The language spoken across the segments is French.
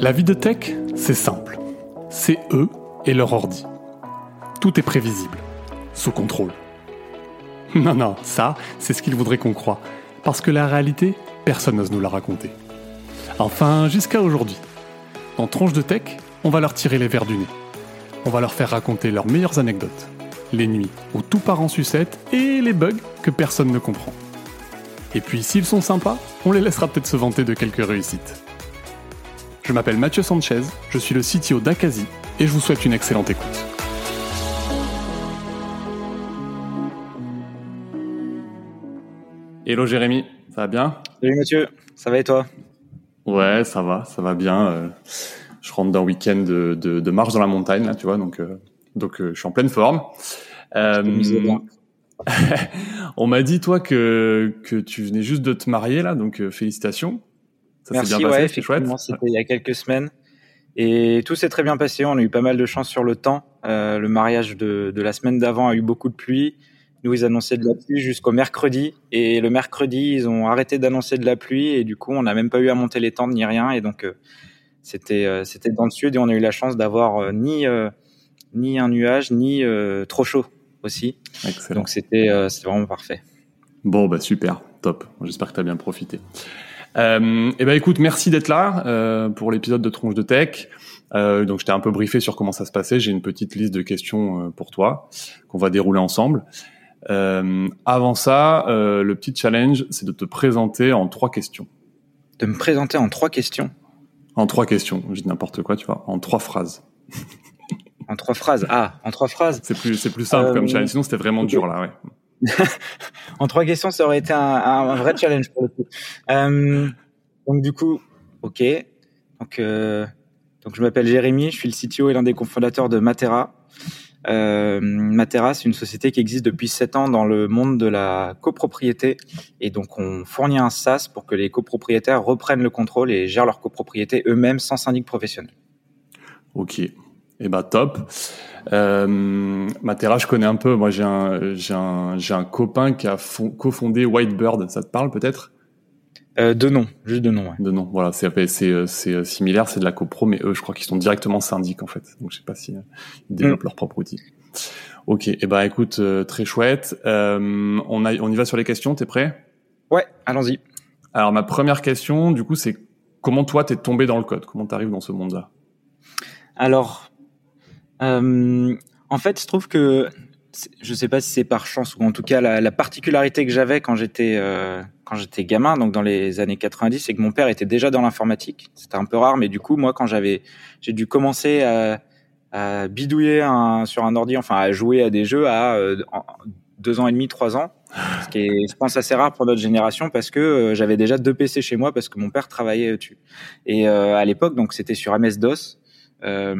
La vie de tech, c'est simple. C'est eux et leur ordi. Tout est prévisible, sous contrôle. Non, non, ça, c'est ce qu'ils voudraient qu'on croie. Parce que la réalité, personne n'ose nous la raconter. Enfin, jusqu'à aujourd'hui. En Tronche de Tech, on va leur tirer les verres du nez. On va leur faire raconter leurs meilleures anecdotes, les nuits où tout part en sucette et les bugs que personne ne comprend. Et puis, s'ils sont sympas, on les laissera peut-être se vanter de quelques réussites. Je m'appelle Mathieu Sanchez, je suis le CTO d'Akazi et je vous souhaite une excellente écoute. Hello Jérémy, ça va bien? Salut Mathieu, ça va et toi? Ouais, ça va, ça va bien. euh, Je rentre d'un week-end de, de, de marche dans la montagne, là, tu vois, donc, euh, donc euh, je suis en pleine forme. Euh, on m'a dit, toi, que, que tu venais juste de te marier, là, donc félicitations. Ça Merci, bien passé, ouais, effectivement, c'était il y a quelques semaines. Et tout s'est très bien passé, on a eu pas mal de chance sur le temps. Euh, le mariage de, de la semaine d'avant a eu beaucoup de pluie. Nous, ils annonçaient de la pluie jusqu'au mercredi. Et le mercredi, ils ont arrêté d'annoncer de la pluie. Et du coup, on n'a même pas eu à monter les tentes ni rien. Et donc, euh, c'était euh, c'était dans le sud. Et on a eu la chance d'avoir ni, ni un nuage, ni trop chaud aussi. Excellent. Donc, c'était c'était vraiment parfait. Bon, bah super, top. J'espère que tu as bien profité. Euh, eh ben écoute, merci d'être là euh, pour l'épisode de Tronche de Tech. Euh, donc, je t'ai un peu briefé sur comment ça se passait. J'ai une petite liste de questions euh, pour toi qu'on va dérouler ensemble. Euh, avant ça, euh, le petit challenge, c'est de te présenter en trois questions. De me présenter en trois questions, En trois questions, je dis n'importe quoi, tu vois, en trois phrases. en trois phrases. Ah, en trois phrases. C'est plus, c'est plus simple comme challenge. Sinon, c'était vraiment dur là, ouais. En trois questions, ça aurait été un, vrai challenge pour le coup. Euh, donc du coup, ok. Donc, euh, donc je m'appelle Jérémy, je suis le CTO et l'un des cofondateurs de Matera. Euh, Matera, c'est une société qui existe depuis sept ans dans le monde de la copropriété. Et donc, on fournit un SaaS pour que les copropriétaires reprennent le contrôle et gèrent leur copropriété eux-mêmes sans syndic professionnel. Ok. Eh ben top. Euh, Matera, je connais un peu. Moi, j'ai un, j'ai un, j'ai un copain qui a fon- cofondé Whitebird. Ça te parle peut-être? Euh, deux noms, juste deux noms. Ouais. De nom. Voilà, c'est, c'est, c'est euh, similaire. C'est de la copro, mais eux, je crois qu'ils sont directement syndics en fait. Donc, je sais pas si euh, ils développent leur propre outil. Ok. Eh ben, écoute, euh, très chouette. Euh, on a, on y va sur les questions. T'es prêt? Ouais, allons-y. Alors, ma première question, du coup, c'est comment toi t'es tombé dans le code? Comment t'arrives dans ce monde-là? Alors, euh, en fait, je trouve que je sais pas si c'est par chance ou en tout cas la, la particularité que j'avais quand j'étais euh, quand j'étais gamin, donc dans les années 90, c'est que mon père était déjà dans l'informatique. C'était un peu rare, mais du coup, moi, quand j'avais, j'ai dû commencer à, à bidouiller un, sur un ordi, enfin à jouer à des jeux à euh, deux ans et demi, trois ans, ce qui est, je pense, assez rare pour notre génération parce que euh, j'avais déjà deux PC chez moi parce que mon père travaillait dessus. Et euh, à l'époque, donc c'était sur MS DOS. Euh,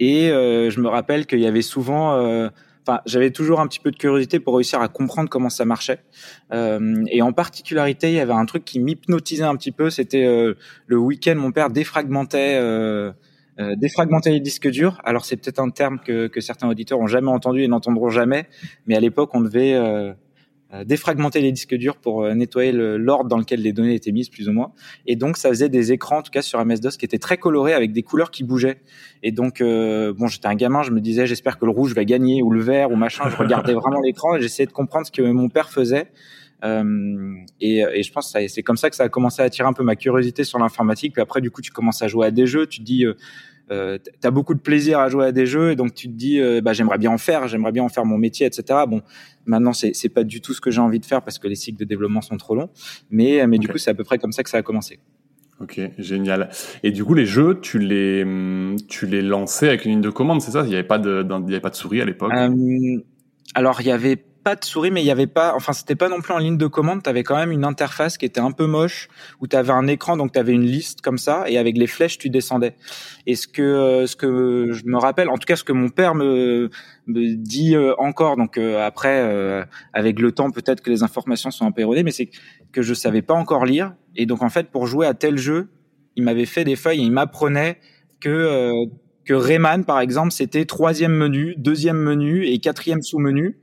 et euh, je me rappelle qu'il y avait souvent, euh, enfin, j'avais toujours un petit peu de curiosité pour réussir à comprendre comment ça marchait. Euh, et en particularité, il y avait un truc qui m'hypnotisait un petit peu. C'était euh, le week-end, mon père défragmentait. Euh, défragmenter les disques durs. Alors c'est peut-être un terme que, que certains auditeurs ont jamais entendu et n'entendront jamais, mais à l'époque on devait euh, défragmenter les disques durs pour euh, nettoyer le- l'ordre dans lequel les données étaient mises plus ou moins. Et donc ça faisait des écrans, en tout cas sur MS-DOS, qui étaient très colorés avec des couleurs qui bougeaient. Et donc euh, bon, j'étais un gamin, je me disais j'espère que le rouge va gagner ou le vert ou machin. Je regardais vraiment l'écran et j'essayais de comprendre ce que mon père faisait. Euh, et, et je pense que c'est comme ça que ça a commencé à attirer un peu ma curiosité sur l'informatique. Puis après, du coup, tu commences à jouer à des jeux. Tu te dis, euh, euh, t'as beaucoup de plaisir à jouer à des jeux, et donc tu te dis, euh, bah, j'aimerais bien en faire, j'aimerais bien en faire mon métier, etc. Bon, maintenant, c'est c'est pas du tout ce que j'ai envie de faire parce que les cycles de développement sont trop longs. Mais mais du coup, c'est à peu près comme ça que ça a commencé. Ok, génial. Et du coup, les jeux, tu les, tu les lançais avec une ligne de commande, c'est ça? Il n'y avait pas de, il y avait pas de souris à l'époque? Euh, alors, il y avait pas de souris, mais il y avait pas, enfin, c'était pas non plus en ligne de commande. Tu avais quand même une interface qui était un peu moche, où tu avais un écran, donc tu avais une liste comme ça, et avec les flèches, tu descendais. Et ce que, ce que je me rappelle, en tout cas, ce que mon père me, dit euh, encore, donc euh, après, euh, avec le temps, peut-être que les informations sont un peu erronées, mais c'est que je savais pas encore lire. Et donc, en fait, pour jouer à tel jeu, il m'avait fait des feuilles et il m'apprenait que que Rayman, par exemple, c'était troisième menu, deuxième menu et quatrième sous-menu.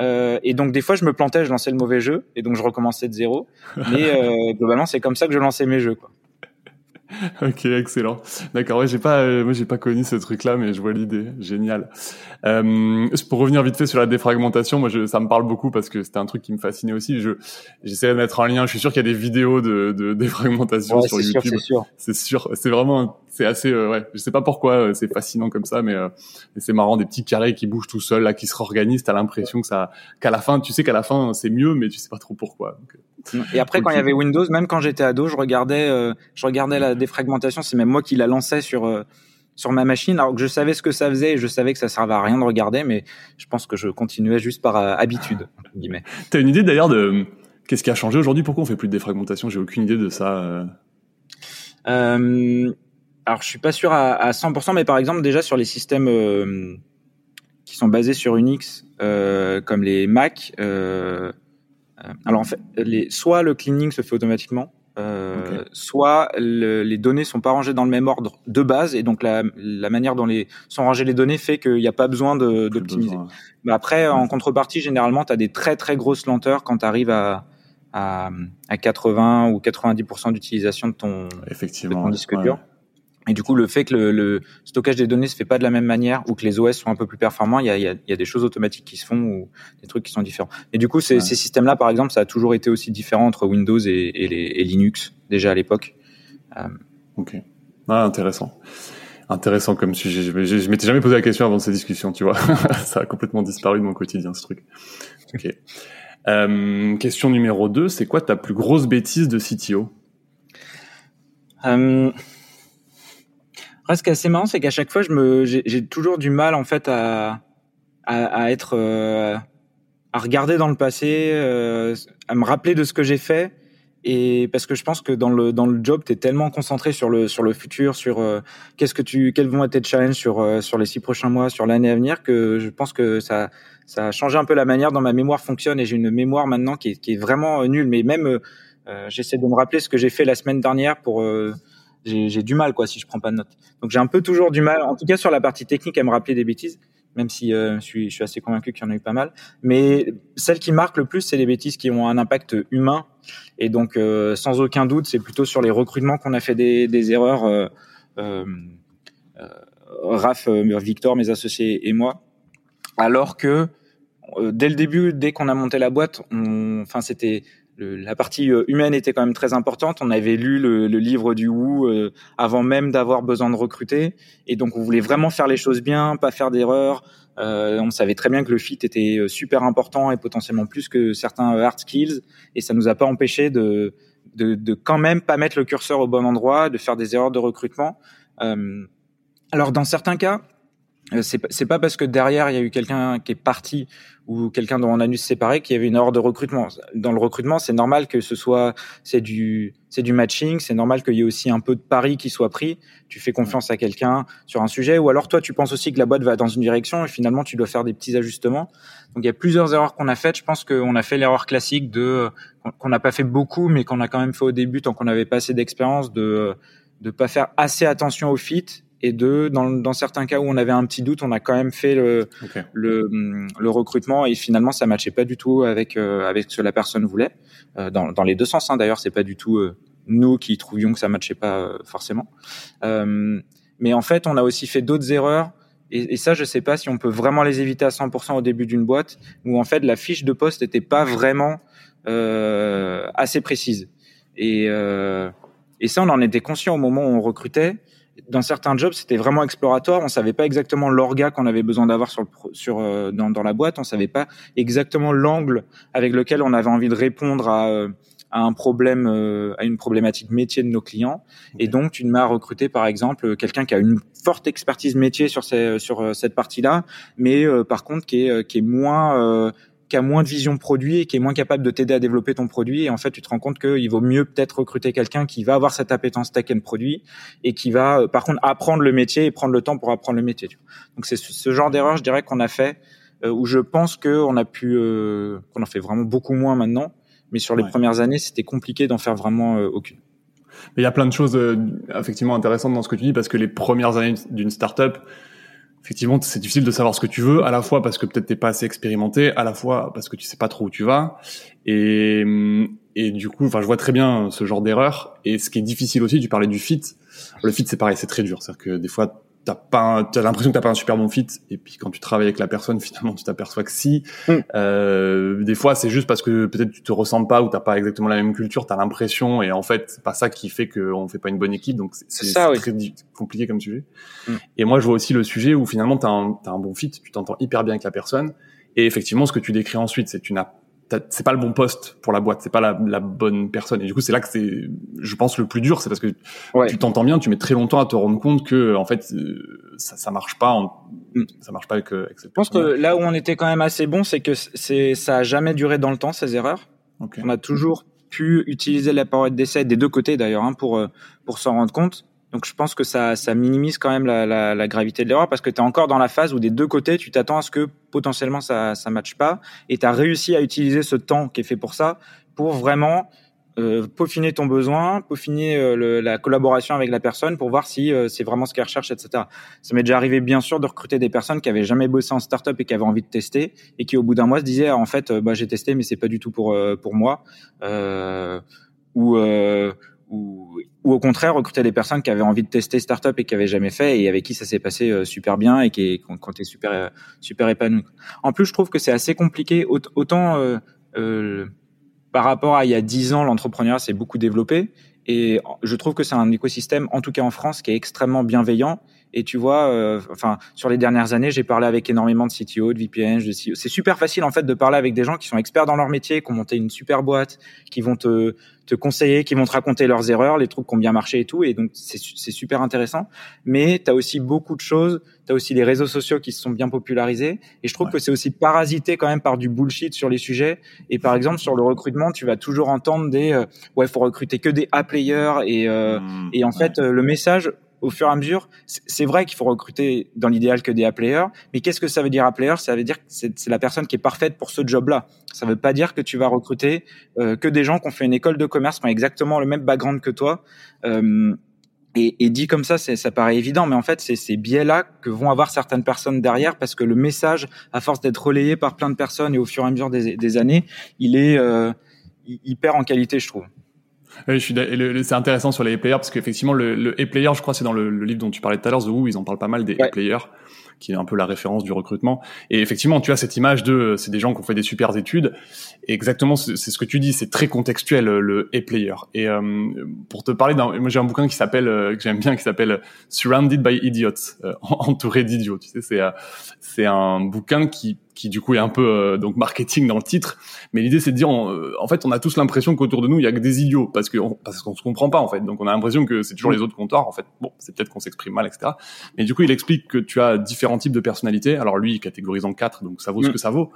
Euh, et donc des fois je me plantais, je lançais le mauvais jeu et donc je recommençais de zéro. Mais euh, globalement c'est comme ça que je lançais mes jeux. Quoi. ok, excellent. D'accord, ouais, j'ai pas, euh, moi j'ai pas connu ce truc-là, mais je vois l'idée. Génial. Euh, pour revenir vite fait sur la défragmentation, moi je, ça me parle beaucoup parce que c'était un truc qui me fascinait aussi. Je, j'essayais de mettre un lien. Je suis sûr qu'il y a des vidéos de, de défragmentation sur YouTube. C'est sûr, c'est vraiment, c'est assez, euh, ouais. Je sais pas pourquoi euh, c'est fascinant comme ça, mais, mais c'est marrant des petits carrés qui bougent tout seuls là, qui se réorganisent. T'as l'impression que ça, qu'à la fin, tu sais qu'à la fin c'est mieux, mais tu sais pas trop pourquoi. Donc, et après, quand il y avait Windows, même quand j'étais ado, je regardais, euh, je regardais la défragmentation. C'est même moi qui la lançais sur euh, sur ma machine, alors que je savais ce que ça faisait et je savais que ça servait à rien de regarder, mais je pense que je continuais juste par euh, habitude. Guillemets. T'as une idée d'ailleurs de qu'est-ce qui a changé aujourd'hui? Pourquoi on fait plus de défragmentation? J'ai aucune idée de ça. alors, je suis pas sûr à, à, 100%, mais par exemple, déjà sur les systèmes qui sont basés sur Unix, comme les Mac. Euh, alors en fait, les, soit le cleaning se fait automatiquement, euh, soit le, les données sont pas rangées dans le même ordre de base et donc la, la manière dont les sont rangées les données fait qu'il n'y a pas besoin d'optimiser. Mais après, en contrepartie, généralement, tu as des très très grosses lenteurs quand tu arrives à, à, à, 80 ou 90% d'utilisation de ton, Effectivement, de ton disque dur. Et du coup, le fait que le, le, stockage des données se fait pas de la même manière ou que les OS sont un peu plus performants, il y a, il y a, il y a des choses automatiques qui se font ou des trucs qui sont différents. Et du coup, ces, ces systèmes-là, par exemple, ça a toujours été aussi différent entre Windows et, et, les, et Linux déjà à l'époque. Euh... Ok, ah, intéressant. Intéressant comme sujet. Je, je, je m'étais jamais posé la question avant ces discussions, tu vois. ça a complètement disparu de mon quotidien, ce truc. Ok. Euh, question numéro 2, c'est quoi ta plus grosse bêtise de CTO euh ce qui est assez marrant, c'est qu'à chaque fois, je me, j'ai toujours du mal en fait à, à, être, euh, à regarder dans le passé, euh, à me rappeler de ce que j'ai fait. Et parce que je pense que dans le dans le job, tu es tellement concentré sur le sur le futur, sur euh, qu'est-ce que tu quels vont être tes challenges sur sur les six prochains mois, sur l'année à venir, que je pense que ça ça a changé un peu la manière dont ma mémoire fonctionne. Et j'ai une mémoire maintenant qui est qui est vraiment nulle. Mais même j'essaie de me rappeler ce que j'ai fait la semaine dernière pour j'ai du mal quoi si je prends pas de notes. Donc j'ai un peu toujours du mal, en tout cas sur la partie technique, à me rappeler des bêtises, même si euh, je, suis, assez convaincu qu'il y en a eu pas mal. Mais celle qui marque le plus, c'est les bêtises qui ont un impact humain. Et donc euh, sans aucun doute, c'est plutôt sur les recrutements qu'on a fait des, erreurs. Euh, euh Raph, Victor, mes associés et moi. Alors que dès le début, dès qu'on a monté la boîte, enfin c'était la partie euh, humaine était quand même très importante. On avait lu le, livre du Wu euh, avant même d'avoir besoin de recruter, et donc on voulait vraiment faire les choses bien, pas faire d'erreurs. Euh, on savait très bien que le fit était super important et potentiellement plus que certains hard skills, et ça nous a pas empêché de, quand même pas mettre le curseur au bon endroit, de faire des erreurs de recrutement. Alors dans certains cas, c'est pas parce que derrière il y a eu quelqu'un qui est parti ou quelqu'un dont on a se séparer qu'il y avait une ordre de recrutement. Dans le recrutement, c'est normal que ce soit c'est du c'est du matching, c'est normal qu'il y ait aussi un peu de pari qui soit pris. Tu fais confiance à quelqu'un sur un sujet ou alors toi tu penses aussi que la boîte va dans une direction et finalement tu dois faire des petits ajustements. Donc il y a plusieurs erreurs qu'on a faites. Je pense qu'on a fait l'erreur classique de qu'on n'a pas fait beaucoup mais qu'on a quand même fait au début tant qu'on n'avait pas assez d'expérience de de pas faire assez attention au fit et deux, dans, dans, certains cas où on avait un petit doute, on a quand même fait le, le, le, recrutement et finalement ça matchait pas du tout avec euh, avec ce que la personne voulait. Euh, dans, dans les deux sens, hein, d'ailleurs, c'est pas du tout euh, nous qui trouvions que ça matchait pas forcément. mais en fait, on a aussi fait d'autres erreurs. Et, et, ça, je sais pas si on peut vraiment les éviter à 100% au début d'une boîte, où en fait la fiche de poste n'était pas vraiment assez précise. Et, et ça, on en était conscient au moment où on recrutait dans certains jobs, c'était vraiment exploratoire. On savait pas exactement l'orga qu'on avait besoin d'avoir sur, sur euh, dans, dans, la boîte. On savait pas exactement l'angle avec lequel on avait envie de répondre à, euh, à un problème, euh, à une problématique métier de nos clients. Et donc, tu m'as recruté, par exemple, quelqu'un qui a une forte expertise métier sur, ces, sur cette partie-là, mais par contre qui est, qui est moins qui a moins de vision produit et qui est moins capable de t'aider à développer ton produit. Et en fait, tu te rends compte qu'il vaut mieux peut-être recruter quelqu'un qui va avoir cette appétence tech and produit et qui va, euh, par contre, apprendre le métier et prendre le temps pour apprendre le métier. Donc, c'est ce genre d'erreur, je dirais, qu'on a fait, euh, où je pense qu'on a pu, euh, qu'on en fait vraiment beaucoup moins maintenant. Mais sur les premières années, c'était compliqué d'en faire vraiment aucune. Mais il y a plein de choses effectivement intéressantes dans ce que tu dis parce que les premières années d'une startup, effectivement, c'est difficile de savoir ce que tu veux, à la fois parce que peut-être t'es pas assez expérimenté, à la fois parce que tu sais pas trop où tu vas. Et, Et du coup, enfin, je vois très bien ce genre d'erreur. Et ce qui est difficile aussi, tu parlais du fit. Le fit, c'est pareil, c'est très dur. C'est-à-dire que des fois, t'as pas, t'as l'impression que t'as pas un super bon fit. Et puis quand tu travailles avec la personne, finalement, tu t'aperçois que si. Mm. Euh, des fois, c'est juste parce que peut-être tu te ressembles pas ou t'as pas exactement la même culture. T'as l'impression, et en fait, c'est pas ça qui fait qu'on fait pas une bonne équipe. Donc c'est très compliqué comme sujet. Mm. Et moi, je vois aussi le sujet où finalement t'as un, as un bon fit, tu t'entends hyper bien avec la personne. Et effectivement, ce que tu décris ensuite, c'est tu n'as c'est pas le bon poste pour la boîte, c'est pas la, la, bonne personne. Et du coup, c'est là que c'est, je pense, le plus dur, c'est parce que tu t'entends bien, tu mets très longtemps à te rendre compte que, en fait, euh, ça, ça marche pas, mm. ça marche pas avec, euh, avec cette Je pense que là où on était quand même assez bon, c'est que c'est, ça a jamais duré dans le temps ces erreurs. On a toujours pu utiliser la parole d'essai des deux côtés d'ailleurs hein, pour euh, pour s'en rendre compte. Donc je pense que ça, ça minimise quand même la, la, la gravité de l'erreur parce que tu es encore dans la phase où des deux côtés, tu t'attends à ce que potentiellement ça ça matche pas et tu as réussi à utiliser ce temps qui est fait pour ça pour vraiment euh, peaufiner ton besoin, peaufiner euh, le, la collaboration avec la personne pour voir si euh, c'est vraiment ce qu'elle recherche, etc. Ça m'est déjà arrivé bien sûr de recruter des personnes qui avaient jamais bossé en startup et qui avaient envie de tester et qui au bout d'un mois se disaient en fait bah, j'ai testé mais c'est pas du tout pour pour moi ou ou, ou, au contraire recruter des personnes qui avaient envie de tester startup et qui avaient jamais fait et avec qui ça s'est passé euh, super bien et qui quand t'es super euh, super épanoui. En plus, je trouve que c'est assez compliqué autant euh, euh, par rapport à il y a dix ans, l'entrepreneuriat s'est beaucoup développé et je trouve que c'est un écosystème, en tout cas en France, qui est extrêmement bienveillant et tu vois, euh, enfin, sur les dernières années, j'ai parlé avec énormément de CTO, de VPN, de CEO. C'est super facile en fait de parler avec des gens qui sont experts dans leur métier, qui ont monté une super boîte, qui vont te, te conseiller, qui vont te raconter leurs erreurs, les trucs qui ont bien marché et tout. Et donc c'est super intéressant. Mais tu as aussi beaucoup de choses. Tu as aussi les réseaux sociaux qui se sont bien popularisés. Et je trouve que c'est aussi parasité quand même par du bullshit sur les sujets. Et par exemple sur le recrutement, tu vas toujours entendre des euh, ouais, faut recruter que des A players. Et, euh, mmh, et en fait, le message au fur et à mesure, c'est vrai qu'il faut recruter dans l'idéal que des A-players, mais qu'est-ce que ça veut dire A-player Ça veut dire que c'est la personne qui est parfaite pour ce job-là. Ça veut pas dire que tu vas recruter euh, que des gens qui ont fait une école de commerce, qui ont exactement le même background que toi. Euh, et, et, dit comme ça, ça paraît évident, mais en fait, c'est ces biais-là que vont avoir certaines personnes derrière, parce que le message, à force d'être relayé par plein de personnes et au fur et à mesure des, des années, il est euh, hyper en qualité, je trouve. Oui, je suis c'est intéressant sur les players parce qu'effectivement le, le player je crois c'est dans le, livre dont tu parlais tout à l'heure The Who ils en parlent pas mal des players qui est un peu la référence du recrutement. Et effectivement, tu as cette image de, c'est des gens qui ont fait des super études. Et exactement, c'est ce que tu dis, c'est très contextuel le e-player. Et euh, pour te parler d'un, moi j'ai un bouquin qui s'appelle, euh, que j'aime bien, qui s'appelle Surrounded by Idiots, euh, entouré d'idiots. Tu sais, c'est c'est un bouquin qui qui du coup est un peu donc marketing dans le titre, mais l'idée c'est de dire en fait on a tous l'impression qu'autour de nous il y a que des idiots parce que parce qu'on se comprend pas en fait, donc on a l'impression que c'est toujours les autres comptoirs en fait. Bon, c'est peut-être qu'on s'exprime mal, etc. Mais du coup il explique que tu as différents types de personnalités. Alors lui, il catégorise en quatre, donc ça vaut ce mm. que ça vaut.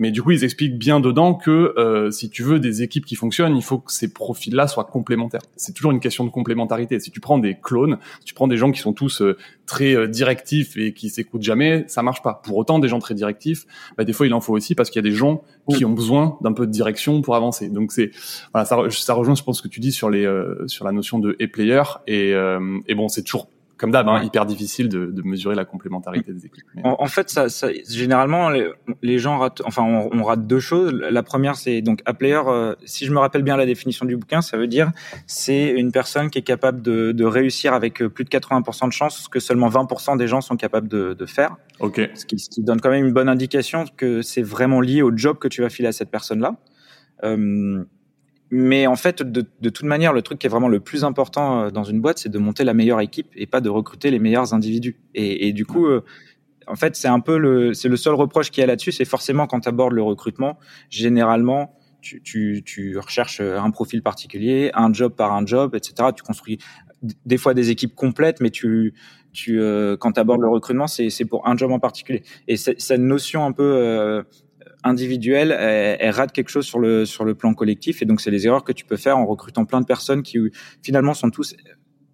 Mais du coup, ils expliquent bien dedans que euh, si tu veux des équipes qui fonctionnent, il faut que ces profils-là soient complémentaires. C'est toujours une question de complémentarité. Si tu prends des clones, si tu prends des gens qui sont tous euh, très euh, directifs et qui s'écoutent jamais, ça marche pas. Pour autant, des gens très directifs, bah, des fois, il en faut aussi parce qu'il y a des gens qui ont besoin d'un peu de direction pour avancer. Donc c'est voilà, ça, ça rejoint, je pense, ce que tu dis sur les sur la notion de e-player et, et bon, c'est toujours comme d'hab, hein, hyper difficile de, de, mesurer la complémentarité des équipes. En, fait, ça, ça, généralement, les, gens ratent, enfin, on, rate deux choses. La première, c'est donc a player. Euh, si je me rappelle bien la définition du bouquin, ça veut dire c'est une personne qui est capable de, de, réussir avec euh, plus de 80% de chance, ce que seulement 20% des gens sont capables de, de faire. Ok. Ce qui, ce qui, donne quand même une bonne indication que c'est vraiment lié au job que tu vas filer à cette personne-là. Euh, mais en fait, de, toute manière, le truc qui est vraiment le plus important euh, dans une boîte, c'est de monter la meilleure équipe et pas de recruter les meilleurs individus. Et, du coup, euh, en fait, c'est un peu le, c'est le seul reproche qu'il y a là-dessus, c'est forcément quand tu abordes le recrutement, généralement, tu, tu, tu, recherches un profil particulier, un job par un job, etc. Tu construis des fois des équipes complètes, mais tu, tu, euh, quand tu abordes le recrutement, c'est pour un job en particulier. Et cette notion un peu individuelle, elle, rate quelque chose sur le sur le plan collectif. Et donc, c'est les erreurs que tu peux faire en recrutant plein de personnes qui finalement sont tous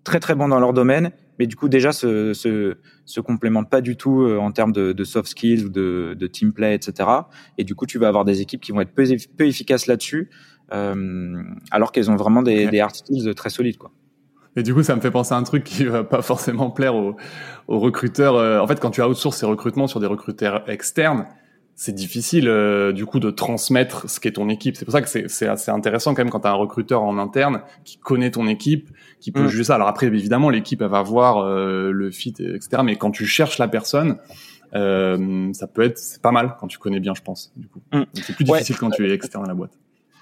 très très bons dans leur domaine, mais du coup déjà se se, se complémentent pas du tout euh, en termes de, de soft skills ou de, de team play, etc. Et du coup, tu vas avoir des équipes qui vont être peu, peu efficaces là-dessus, euh, alors qu'elles ont vraiment des, des hard skills très solides, quoi. Et du coup, ça me fait penser à un truc qui va pas forcément plaire aux, aux recruteurs. Euh, en fait, quand tu outsources ces recrutements sur des recruteurs externes, c'est difficile euh, du coup de transmettre ce qu'est ton équipe. C'est pour ça que c'est assez intéressant quand même quand tu as un recruteur en interne qui connaît ton équipe, qui peut mm. juger ça. Alors après, évidemment, l'équipe elle va voir euh, le fit, etc. Mais quand tu cherches la personne, euh, ça peut être pas mal quand tu connais bien, je pense. Du coup, mm. c'est plus difficile quand tu es externe à la boîte.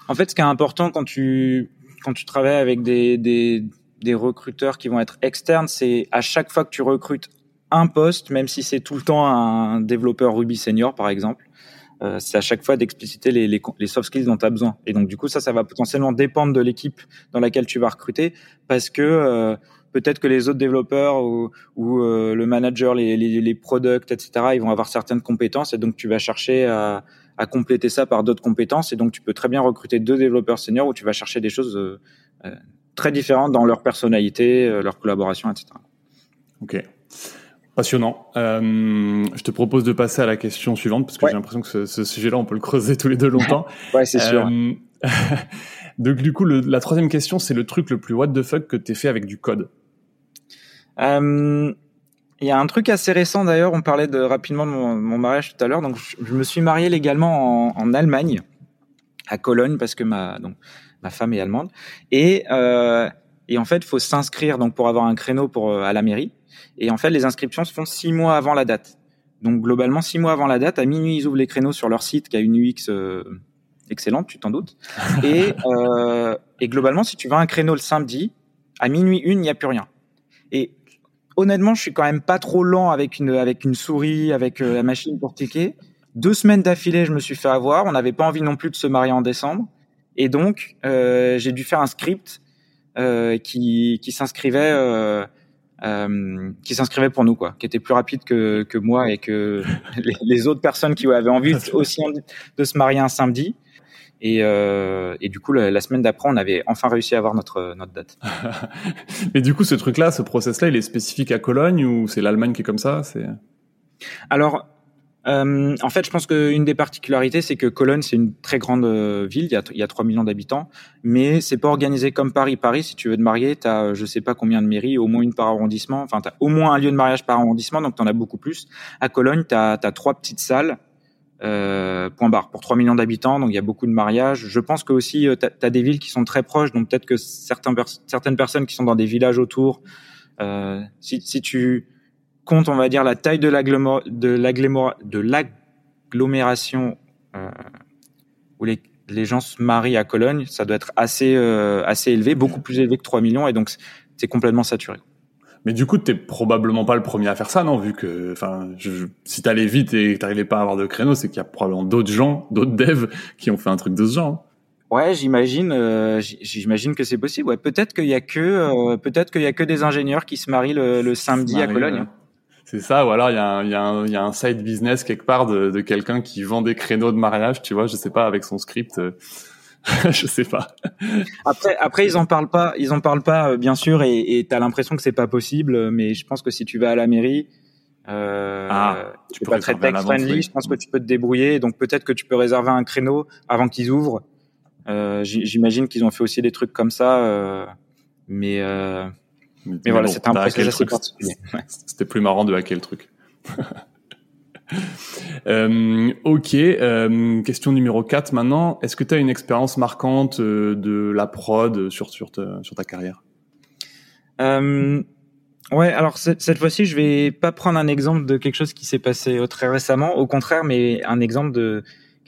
En fait, ce qui est important quand tu quand tu travailles avec des des, des recruteurs qui vont être externes, c'est à chaque fois que tu recrutes un poste, même si c'est tout le temps un développeur Ruby senior, par exemple, euh, c'est à chaque fois d'expliciter les, les, les, soft skills dont tu as besoin. Et donc, du coup, ça, ça va potentiellement dépendre de l'équipe dans laquelle tu vas recruter parce que euh, peut-être que les autres développeurs ou, ou euh, le manager, les, les, les, products, etc., ils vont avoir certaines compétences et donc tu vas chercher à, à compléter ça par d'autres compétences. Et donc, tu peux très bien recruter deux développeurs seniors où tu vas chercher des choses euh, très différentes dans leur personnalité, leur collaboration, etc. Ok. Passionnant. Euh, je te propose de passer à la question suivante parce que j'ai l'impression que ce, ce sujet-là, on peut le creuser tous les deux longtemps. ouais, c'est sûr. Euh, donc du coup, le, la troisième question, c'est le truc le plus what the fuck que t'aies fait avec du code. Euh, il y a un truc assez récent d'ailleurs. On parlait de rapidement de mon, mon mariage tout à l'heure. Donc je, me suis marié légalement en, en, Allemagne, à Cologne, parce que ma donc ma femme est allemande. Et euh, et en fait, il faut s'inscrire donc pour avoir un créneau pour à la mairie. Et en fait, les inscriptions se font six mois avant la date. Donc globalement, six mois avant la date, à minuit, ils ouvrent les créneaux sur leur site qui a une UX euh, excellente, tu t'en doutes. Et, euh, et globalement, si tu veux un créneau le samedi, à minuit une, il n'y a plus rien. Et honnêtement, je suis quand même pas trop lent avec une avec une souris, avec euh, la machine pour cliquer. Deux semaines d'affilée, je me suis fait avoir. On n'avait pas envie non plus de se marier en décembre, et donc j'ai dû faire un script qui qui s'inscrivait euh, qui s'inscrivait pour nous, quoi, qui était plus rapide que, que moi et que les, autres personnes qui avaient envie aussi de se marier un samedi. Et, euh, et du coup, la, semaine d'après, on avait enfin réussi à avoir notre, notre date. Mais du coup, ce truc-là, ce process-là, il est spécifique à Cologne ou c'est l'Allemagne qui est comme ça? C'est Alors, euh, en fait, je pense qu'une des particularités, c'est que Cologne, c'est une très grande euh, ville, il y a, il y a 3 millions d'habitants, mais c'est pas organisé comme Paris. Paris, si tu veux te marier, tu as je sais pas combien de mairies, au moins une par arrondissement, enfin, tu as au moins un lieu de mariage par arrondissement, donc tu en as beaucoup plus. À Cologne, tu as, trois petites salles, euh, point barre, pour 3 millions d'habitants, donc il y a beaucoup de mariages. Je pense que aussi, euh, tu as, des villes qui sont très proches, donc peut-être que certains certaines personnes qui sont dans des villages autour, euh, si, si tu compte, on va dire, la taille de l'agglomération euh, où les, les, gens se marient à Cologne, ça doit être assez, euh, assez élevé, beaucoup plus élevé que 3 millions, et donc c'est complètement saturé. Mais du coup, t'es probablement pas le premier à faire ça, non Vu que, enfin, si t'allais vite et que t'arrivais pas à avoir de créneau, c'est qu'il y a probablement d'autres gens, d'autres devs qui ont fait un truc de ce genre. Ouais, j'imagine, euh, j'imagine que c'est possible. Ouais, peut-être qu'il y a que, euh, peut-être qu'il y a que des ingénieurs qui se marient le, le samedi à Cologne. C'est ça, ou alors il y, a un, y, a y a un side business quelque part de, de quelqu'un qui vend des créneaux de mariage, tu vois, je sais pas, avec son script. Euh, je sais pas. Après, après ils en parlent pas, ils en parlent pas, euh, bien sûr, et t'as l'impression que c'est pas possible, mais je pense que si tu vas à la mairie, euh, ah, tu peux pas très tech friendly, je pense que tu peux te débrouiller, donc peut-être que tu peux réserver un créneau avant qu'ils ouvrent. Euh, J'imagine qu'ils ont fait aussi des trucs comme ça, euh, mais mais, voilà, c'était un process assez particulier. C'était plus marrant de hacker le truc. euh, ok, euh, question numéro 4 maintenant. Est-ce que tu as une expérience marquante euh, de la prod sur, sur, ta, sur ta carrière? Euh, Ouais, alors cette fois-ci, je vais pas prendre un exemple de quelque chose qui s'est passé très récemment, au contraire, mais un exemple de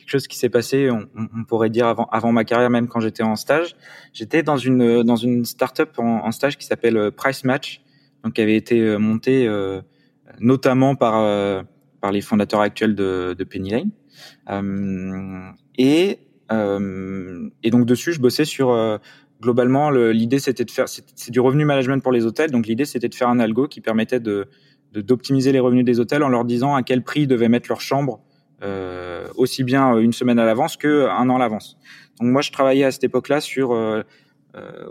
chose qui s'est passé, on, pourrait dire avant, ma carrière, même quand j'étais en stage. J'étais dans une dans une startup en, stage qui s'appelle euh, Price Match, donc qui avait été euh, montée euh, notamment par par les fondateurs actuels de, de Penny Lane. Et et donc dessus, je bossais sur globalement l'idée c'était de faire c'est du revenu management pour les hôtels. Donc l'idée c'était de faire un algo qui permettait de d'optimiser les revenus des hôtels en leur disant à quel prix ils devaient mettre leur chambre euh, aussi bien euh, une semaine à l'avance que un an à l'avance. Donc moi je travaillais à cette époque-là sur euh,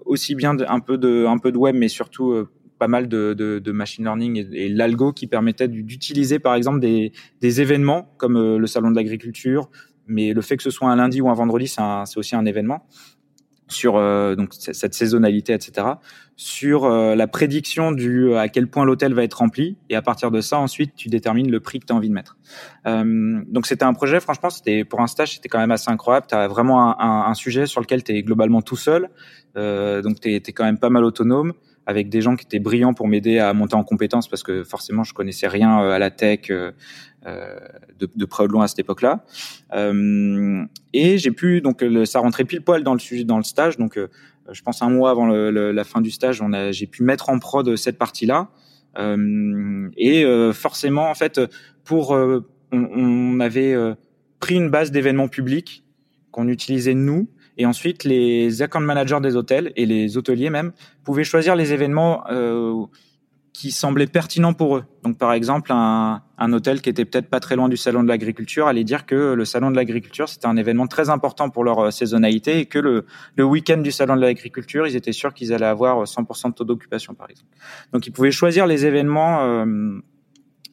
aussi bien un peu de un peu de web, mais surtout pas mal de, de, de, machine learning et, et l'algo qui permettait d'utiliser par exemple des, des événements comme le salon de l'agriculture, mais le fait que ce soit un lundi ou un vendredi, c'est aussi un événement sur donc cette saisonnalité, etc. Sur la prédiction du à quel point l'hôtel va être rempli et à partir de ça ensuite tu détermines le prix que tu as envie de mettre. donc c'était un projet, franchement, c'était pour un stage, c'était quand même assez incroyable. Tu as vraiment un, un, sujet sur lequel tu es globalement tout seul, donc tu es, quand même pas mal autonome avec des gens qui étaient brillants pour m'aider à monter en compétences parce que forcément je connaissais rien euh, à la tech euh, euh, de, de près ou de loin à cette époque-là. Euh, et j'ai pu donc le, ça rentrait pile poil dans le sujet dans le stage. Donc euh, je pense un mois avant le, la fin du stage on a j'ai pu mettre en prod cette partie-là. Et forcément en fait pour on, on avait pris une base d'événements publics qu'on utilisait nous. Et ensuite, les account managers des hôtels et les hôteliers même pouvaient choisir les événements euh, qui semblaient pertinents pour eux. Donc, par exemple, un, un hôtel qui était peut-être pas très loin du salon de l'agriculture allait dire que le salon de l'agriculture c'était un événement très important pour leur euh, saisonnalité et que le, le week-end du salon de l'agriculture, ils étaient sûrs qu'ils allaient avoir 100% de taux d'occupation, par exemple. Donc, ils pouvaient choisir les événements euh,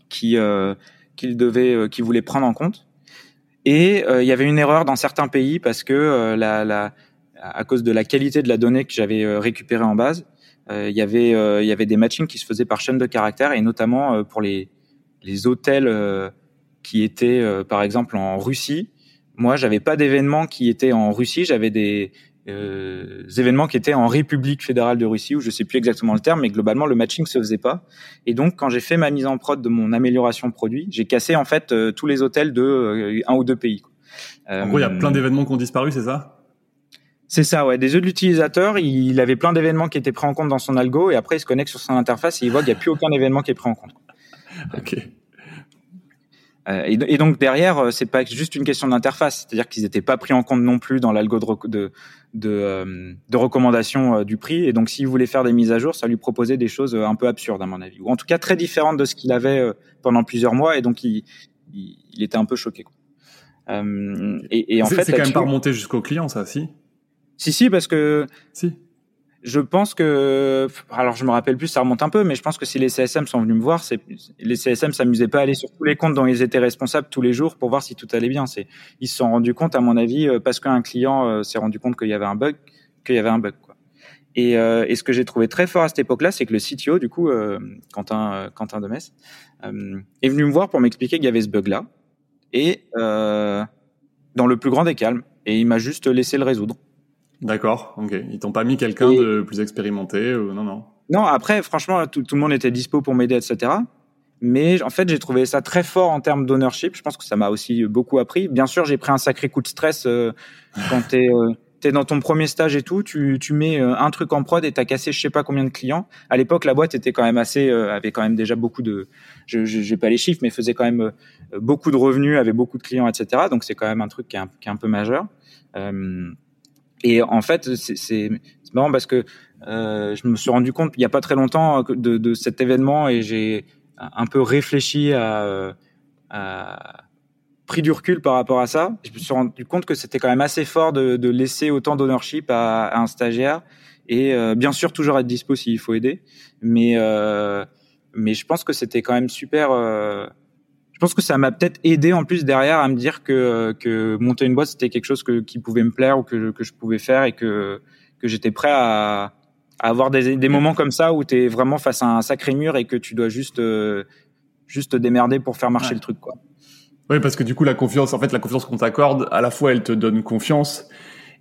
qui euh, qu'ils devaient, euh, qu'ils voulaient prendre en compte. Et euh, il y avait une erreur dans certains pays parce que euh, la, la, à cause de la qualité de la donnée que j'avais euh, récupérée en base, il y avait il y avait des matchings qui se faisaient par chaîne de caractères et notamment pour les les hôtels qui étaient par exemple en Russie. Moi, j'avais pas d'événements qui étaient en Russie, j'avais des euh, événements qui étaient en République fédérale de Russie, où je sais plus exactement le terme, mais globalement le matching se faisait pas. Et donc quand j'ai fait ma mise en prod de mon amélioration produit, j'ai cassé en fait euh, tous les hôtels de euh, un ou deux pays. Quoi. en gros, il y a plein d'événements qui ont disparu, c'est ça? C'est ça, ouais. Des yeux de l'utilisateur, il avait plein d'événements qui étaient pris en compte dans son algo, et après il se connecte sur son interface et il voit qu'il n'y a plus aucun événement qui est pris en compte. ok. Euh, et, donc derrière, euh, c'est pas juste une question d'interface, c'est-à-dire qu'ils n'étaient pas pris en compte non plus dans l'algo de, de, de, euh, de recommandation du prix. Et donc s'il voulait faire des mises à jour, ça lui proposait des choses un peu absurdes à mon avis, ou en tout cas très différentes de ce qu'il avait pendant plusieurs mois. Et donc il, il, était un peu choqué. Quoi. et, et en fait, c'est quand même pas remonté jusqu'au client, ça, si? Si, si, parce que si je pense que, alors je me rappelle plus, ça remonte un peu, mais je pense que si les CSM sont venus me voir, c'est les CSM s'amusaient pas à aller sur tous les comptes dont ils étaient responsables tous les jours pour voir si tout allait bien. C'est, ils se sont rendus compte, à mon avis, euh, parce qu'un client euh, s'est rendu compte qu'il y avait un bug, qu'il y avait un bug. Quoi. Et, euh, et, ce que j'ai trouvé très fort à cette époque-là, c'est que le CTO, du coup, euh, Quentin, Quentin Demes, est venu me voir pour m'expliquer qu'il y avait ce bug-là, et dans le plus grand des calmes, et il m'a juste laissé le résoudre. D'accord, ok. Ils t'ont pas mis quelqu'un de plus expérimenté ou non, non? Non, après, franchement, tout, le monde était dispo pour m'aider, etc. Mais en fait, j'ai trouvé ça très fort en termes d'ownership. Je pense que ça m'a aussi beaucoup appris. Bien sûr, j'ai pris un sacré coup de stress euh, quand t'es euh, es dans ton premier stage et tout. Tu, tu mets euh, un truc en prod et t'as cassé je sais pas combien de clients. À l'époque, la boîte était quand même assez, euh, avait quand même déjà beaucoup de, je j'ai pas les chiffres, mais faisait quand même beaucoup de revenus, avait beaucoup de clients, etc. Donc c'est quand même un truc qui est un, qui est un peu majeur. Et en fait, c'est marrant parce que euh, je me suis rendu compte il n'y a pas très longtemps de, de cet événement et j'ai un peu réfléchi à, à, pris du recul par rapport à ça. Je me suis rendu compte que c'était quand même assez fort de, de laisser autant d'ownership à, à, un stagiaire et euh, bien sûr toujours être dispo s'il faut aider, mais euh, mais je pense que c'était quand même super euh, pense que ça m'a peut-être aidé en plus derrière à me dire que, que monter une boîte c'était quelque chose que, qui pouvait me plaire ou que, que je pouvais faire et que, que j'étais prêt à, à, avoir des, des moments comme ça où tu es vraiment face à un sacré mur et que tu dois juste, euh, juste te démerder pour faire marcher le truc. quoi. Oui, parce que du coup, la confiance, en fait, la confiance qu'on t'accorde, à la fois, elle te donne confiance.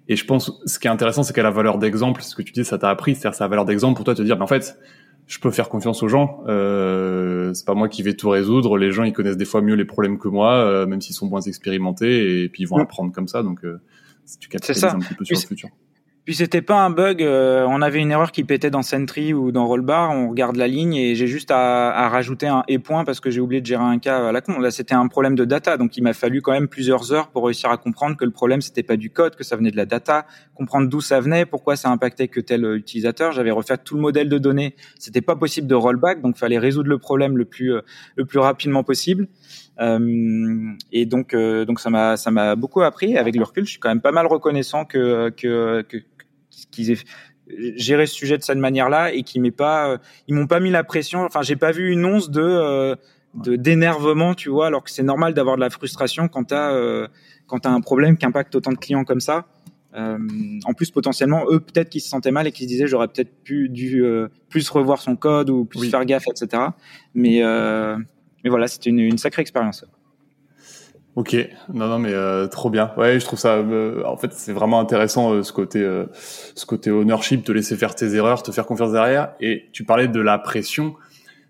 Et je pense, ce qui est intéressant, c'est qu'elle a la valeur d'exemple. Ce que tu dis, ça t'a appris, c'est-à-dire, ça a valeur d'exemple pour toi de te dire, mais en fait, je peux faire confiance aux gens. Euh, c'est pas moi qui vais tout résoudre. Les gens, ils connaissent des fois mieux les problèmes que moi, euh, même s'ils sont moins expérimentés, et puis ils vont mm. apprendre comme ça. Donc, euh, tu capitalises un petit peu sur le futur. Puis c'était pas un bug. Euh, on avait une erreur qui pétait dans Sentry ou dans Rollbar. On regarde la ligne et j'ai juste à, à, rajouter un et point parce que j'ai oublié de gérer un cas à la con. Là, c'était un problème de data, donc il m'a fallu quand même plusieurs heures pour réussir à comprendre que le problème c'était pas du code, que ça venait de la data, comprendre d'où ça venait, pourquoi ça impactait que tel utilisateur. J'avais refait tout le modèle de données. C'était pas possible de rollback, donc fallait résoudre le problème le plus euh, le plus rapidement possible. Euh, et donc, euh, donc ça m'a, ça m'a beaucoup appris. Avec le recul, je suis quand même pas mal reconnaissant que, que, que qu'ils aient géré ce sujet de cette manière-là et qui m'est pas, euh, ils m'ont pas mis la pression. Enfin, j'ai pas vu une once de de d'énervement, tu vois, alors que c'est normal d'avoir de la frustration quand t'as euh, quand t'as un problème qui impacte autant de clients comme ça. en plus, potentiellement, eux, peut-être qu'ils se sentaient mal et qu'ils se disaient, j'aurais peut-être pu dû plus revoir son code ou plus faire gaffe, etc. Mais, mais voilà, c'était une, une sacrée expérience. Ok, non non mais euh, trop bien. Ouais, je trouve ça. Euh, en fait, c'est vraiment intéressant euh, ce côté, ce côté ownership, te laisser faire tes erreurs, te faire confiance derrière. Et tu parlais de la pression.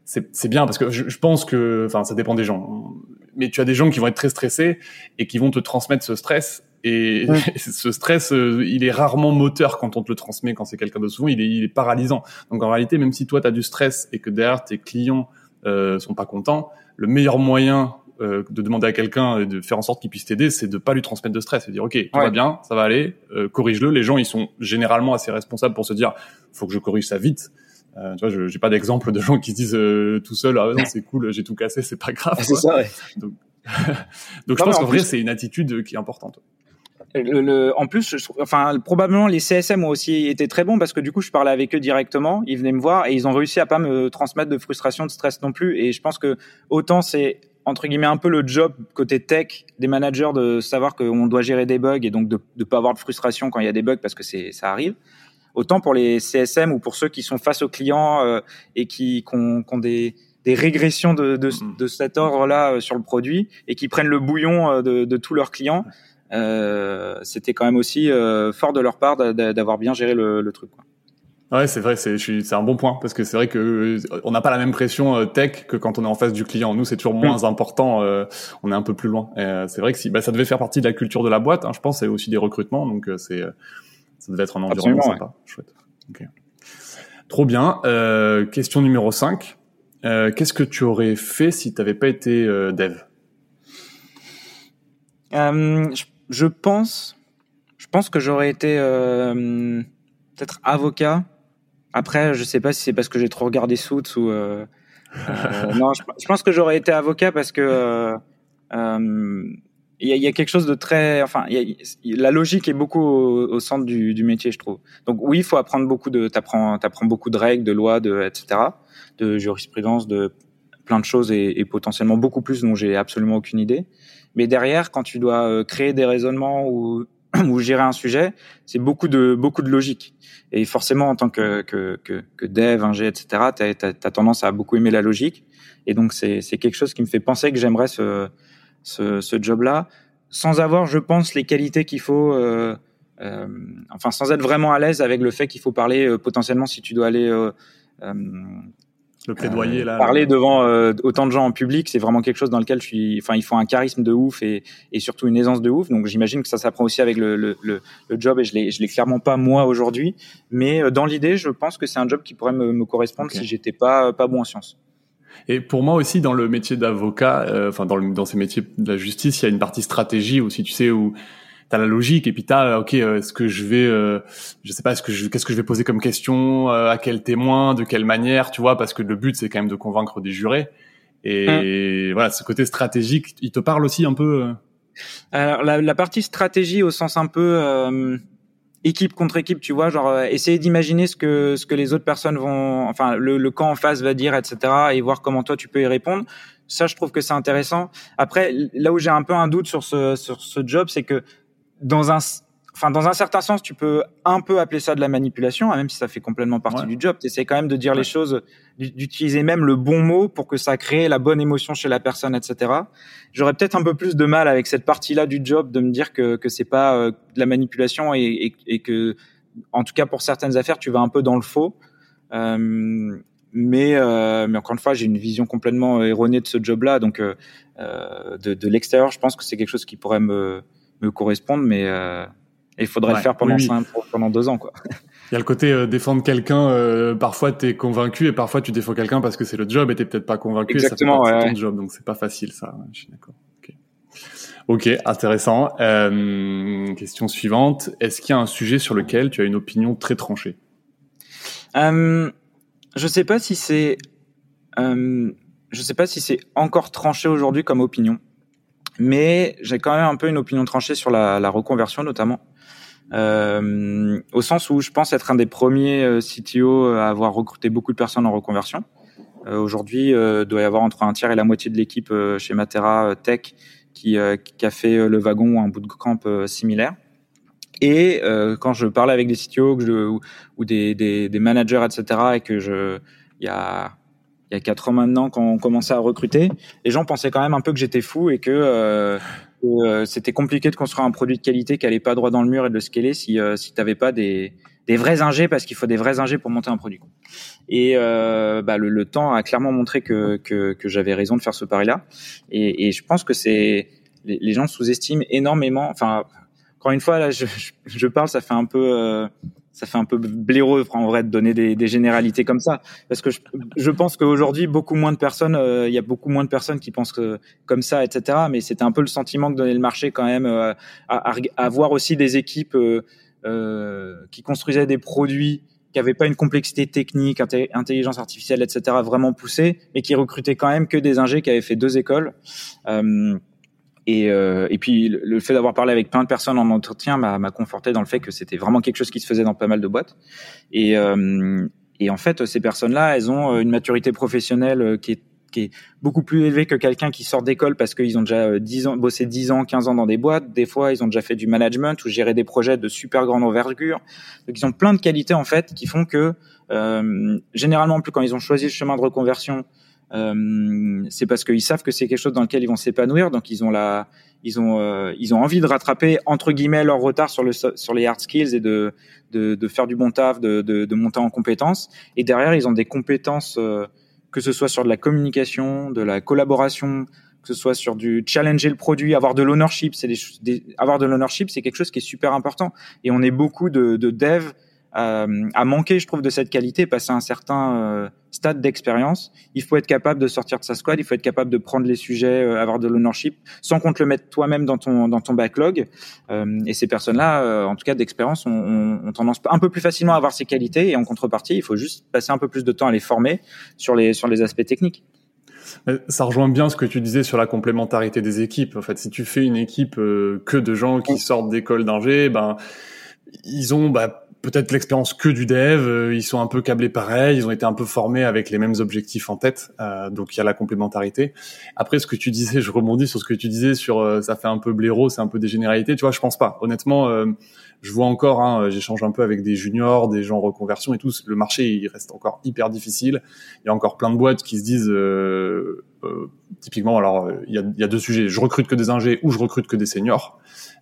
C'est bien parce que je, je pense que, enfin, ça dépend des gens. Mais tu as des gens qui vont être très stressés et qui vont te transmettre ce stress. Et ce stress, il est rarement moteur quand on te le transmet, quand c'est quelqu'un de souvent, il est, il est paralysant. Donc en réalité, même si toi tu as du stress et que derrière tes clients sont pas contents, le meilleur moyen euh, de demander à quelqu'un et de faire en sorte qu'il puisse t'aider, c'est de pas lui transmettre de stress, de dire ok, tout va bien, ça va aller, euh, corrige-le. Les gens, ils sont généralement assez responsables pour se dire, faut que je corrige ça vite. Euh, tu vois, je j'ai pas d'exemple de gens qui se disent euh, tout seul, ah non c'est cool, j'ai tout cassé, c'est pas grave. C'est ça, ouais. Donc, donc je pense qu'en vrai c'est une attitude qui est importante. Le, en plus, je, enfin, probablement les CSM ont aussi été très bons parce que du coup, je parlais avec eux directement, ils venaient me voir et ils ont réussi à pas me transmettre de frustration, de stress non plus. Et je pense que autant c'est entre guillemets un peu le job côté tech des managers de savoir qu'on doit gérer des bugs et donc de ne pas avoir de frustration quand il y a des bugs parce que c'est ça arrive. Autant pour les CSM ou pour ceux qui sont face aux clients euh, et qui, ont, des, des régressions de, de, de cet ordre-là euh, sur le produit et qui prennent le bouillon euh, de, de tous leurs clients, c'était quand même aussi fort de leur part d'avoir bien géré le, le truc. Quoi. Ouais, c'est vrai, c'est c'est un bon point parce que c'est vrai que euh, on n'a pas la même pression euh, tech que quand on est en face du client. Nous, c'est toujours moins mm. important. Euh, on est un peu plus loin. c'est vrai que si, bah, ça devait faire partie de la culture de la boîte, hein, je pense, et aussi des recrutements. Donc c'est ça devait être un environnement sympa, chouette. Okay. Trop bien. question numéro 5. Qu'est-ce que tu aurais fait si tu n'avais pas été dev? Je, je, pense, je pense que j'aurais été peut-être avocat après, je sais pas si c'est parce que j'ai trop regardé Suits ou euh, euh, non. Je, pense que j'aurais été avocat parce que euh, euh, il y, a, y, a, quelque chose de très, enfin, y a, la logique est beaucoup au, centre du, du, métier, je trouve. Donc oui, il faut apprendre beaucoup de, t'apprends, t'apprends beaucoup de règles, de lois, de etc., de jurisprudence, de plein de choses et, et potentiellement beaucoup plus dont j'ai absolument aucune idée. Mais derrière, quand tu dois créer des raisonnements ou ou gérer un sujet, c'est beaucoup de beaucoup de logique. Et forcément, en tant que que que, que dev, ingé, etc., tu as, tendance à beaucoup aimer la logique. Et donc c'est c'est quelque chose qui me fait penser que j'aimerais ce ce, ce job-là, sans avoir, je pense, les qualités qu'il faut. Euh, euh, enfin, sans être vraiment à l'aise avec le fait qu'il faut parler euh, potentiellement si tu dois aller euh, euh le plaidoyer là. Parler devant euh, autant de gens en public, c'est vraiment quelque chose dans lequel je suis. Enfin, il faut un charisme de ouf et, et surtout une aisance de ouf. Donc, j'imagine que ça s'apprend aussi avec le, le, le, le, job et je l'ai, je l'ai clairement pas moi aujourd'hui. Mais euh, dans l'idée, je pense que c'est un job qui pourrait me, me correspondre si j'étais pas pas bon en sciences. Et pour moi aussi, dans le métier d'avocat, euh, enfin dans, dans ces métiers de la justice, il y a une partie stratégie aussi, tu sais, où t'as la logique et puis t'as ok euh, est-ce que je vais euh, je sais pas est-ce que je qu'est-ce que je vais poser comme question euh, à quel témoin de quelle manière tu vois parce que le but c'est quand même de convaincre des jurés et mmh. voilà ce côté stratégique il te parle aussi un peu alors la, la partie stratégie au sens un peu équipe contre équipe, tu vois, genre essayer d'imaginer ce que ce que les autres personnes vont, enfin le, le camp en face va dire, etc. et voir comment toi tu peux y répondre. Ça, je trouve que c'est intéressant. Après, là où j'ai un peu un doute sur ce sur ce job, c'est que dans un enfin dans un certain sens, tu peux un peu appeler ça de la manipulation, hein, même si ça fait complètement partie du job. Tu essaies quand même de dire les choses, d'utiliser même le bon mot pour que ça crée la bonne émotion chez la personne, etc. J'aurais peut-être un peu plus de mal avec cette partie-là du job de me dire que que c'est pas euh, de la manipulation et, et, et, que, en tout cas pour certaines affaires, tu vas un peu dans le faux. Euh, mais, euh, mais encore une fois, j'ai une vision complètement erronée de ce job-là. Donc, euh, euh de, de l'extérieur, je pense que c'est quelque chose qui pourrait me me correspondre, mais euh, il faudrait le faire pendant, pendant deux ans. Quoi. Il y a le côté euh, défendre quelqu'un, euh, parfois tu es convaincu et parfois tu défends quelqu'un parce que c'est le job et t'es peut-être pas convaincu Exactement, et ça fait ton job, donc c'est pas facile ça, je suis d'accord. Ok, intéressant. Euh, question suivante, est-ce qu'il y a un sujet sur lequel tu as une opinion très tranchée? Je sais pas si c'est... Je sais pas si c'est encore tranché aujourd'hui comme opinion mais j'ai quand même un peu une opinion tranchée sur la, la reconversion notamment. Euh, au sens où je pense être un des premiers euh, CTO à avoir recruté beaucoup de personnes en reconversion. Euh, Aujourd'hui, euh, doit y avoir entre un tiers et la moitié de l'équipe euh, chez Matera Tech qui, qui, a fait le wagon ou un bootcamp similaire. Et euh, quand je parlais avec des CTO que je, ou, ou des, des, des, managers, etc., et que je, il y a il y a quatre ans maintenant, quand on commençait à recruter, les gens pensaient quand même un peu que j'étais fou et que, euh, euh, c'était compliqué de construire un produit de qualité qui allait pas droit dans le mur et de le scaler si euh, si t'avais pas des des vrais ingés parce qu'il faut des vrais ingés pour monter un produit. Et euh, bah, le, le, temps a clairement montré que que, que j'avais raison de faire ce pari-là. Et, et je pense que c'est les, les gens sous-estiment énormément. Enfin, encore une fois, là, je, je, parle, ça fait un peu, euh, ça fait un peu blaireau en vrai de donner des, des généralités comme ça, parce que je, je pense qu'aujourd'hui, beaucoup moins de personnes, euh, il y a beaucoup moins de personnes qui pensent que, comme ça, etc. Mais c'était un peu le sentiment que donnait le marché quand même, euh, à, à, à, voir aussi des équipes euh, qui construisaient des produits qui n'avaient pas une complexité technique, intelligence artificielle, etc. vraiment poussée, mais qui recrutaient quand même que des ingés qui avaient fait deux écoles. Euh, et, euh, et puis le fait d'avoir parlé avec plein de personnes en entretien m'a conforté dans le fait que c'était vraiment quelque chose qui se faisait dans pas mal de boîtes. Et, euh, et en fait, ces personnes-là, elles ont une maturité professionnelle euh, qui est, qui est beaucoup plus élevée que quelqu'un qui sort d'école parce qu'ils ont déjà 10 ans, bossé 10 ans, 15 ans dans des boîtes. Des fois, ils ont déjà fait du management ou géré des projets de super grande envergure. Donc, ils ont plein de qualités en fait qui font que euh, généralement, plus quand ils ont choisi le chemin de reconversion, euh, c'est parce qu'ils savent que c'est quelque chose dans lequel ils vont s'épanouir, donc ils ont la, ils ont, euh, ils ont envie de rattraper entre guillemets leur retard sur le sur les hard skills et de de, de faire du bon taf, de, de, de, monter en compétences. Et derrière, ils ont des compétences euh, que ce soit sur de la communication, de la collaboration, que ce soit sur du challenger le produit, avoir de l'ownership. C'est des, des, avoir de l'ownership, c'est quelque chose qui est super important. Et on est beaucoup de, de devs euh, à manquer, je trouve, de cette qualité, passer un certain euh, stade d'expérience. Il faut être capable de sortir de sa squad, il faut être capable de prendre les sujets, euh, avoir de l'ownership, sans qu'on te le mette toi-même dans ton dans ton backlog. Euh, et ces personnes-là, euh, en tout cas d'expérience, ont, ont, tendance un peu plus facilement à avoir ces qualités. Et en contrepartie, il faut juste passer un peu plus de temps à les former sur les sur les aspects techniques. Ça rejoint bien ce que tu disais sur la complémentarité des équipes. En fait, si tu fais une équipe que de gens qui sortent d'école d'ingé, ben ils ont bah, peut-être l'expérience que du dev, euh, ils sont un peu câblés pareil, ils ont été un peu formés avec les mêmes objectifs en tête, euh, donc il y a la complémentarité. Après, ce que tu disais, je rebondis sur ce que tu disais sur euh, ça fait un peu blaireau, c'est un peu des généralités, tu vois, je pense pas. Honnêtement, je vois encore, hein, j'échange un peu avec des juniors, des gens en reconversion et tout, le marché il reste encore hyper difficile. Il y a encore plein de boîtes qui se disent, typiquement, alors il y a, y a deux sujets, je recrute que des ingés ou je recrute que des seniors.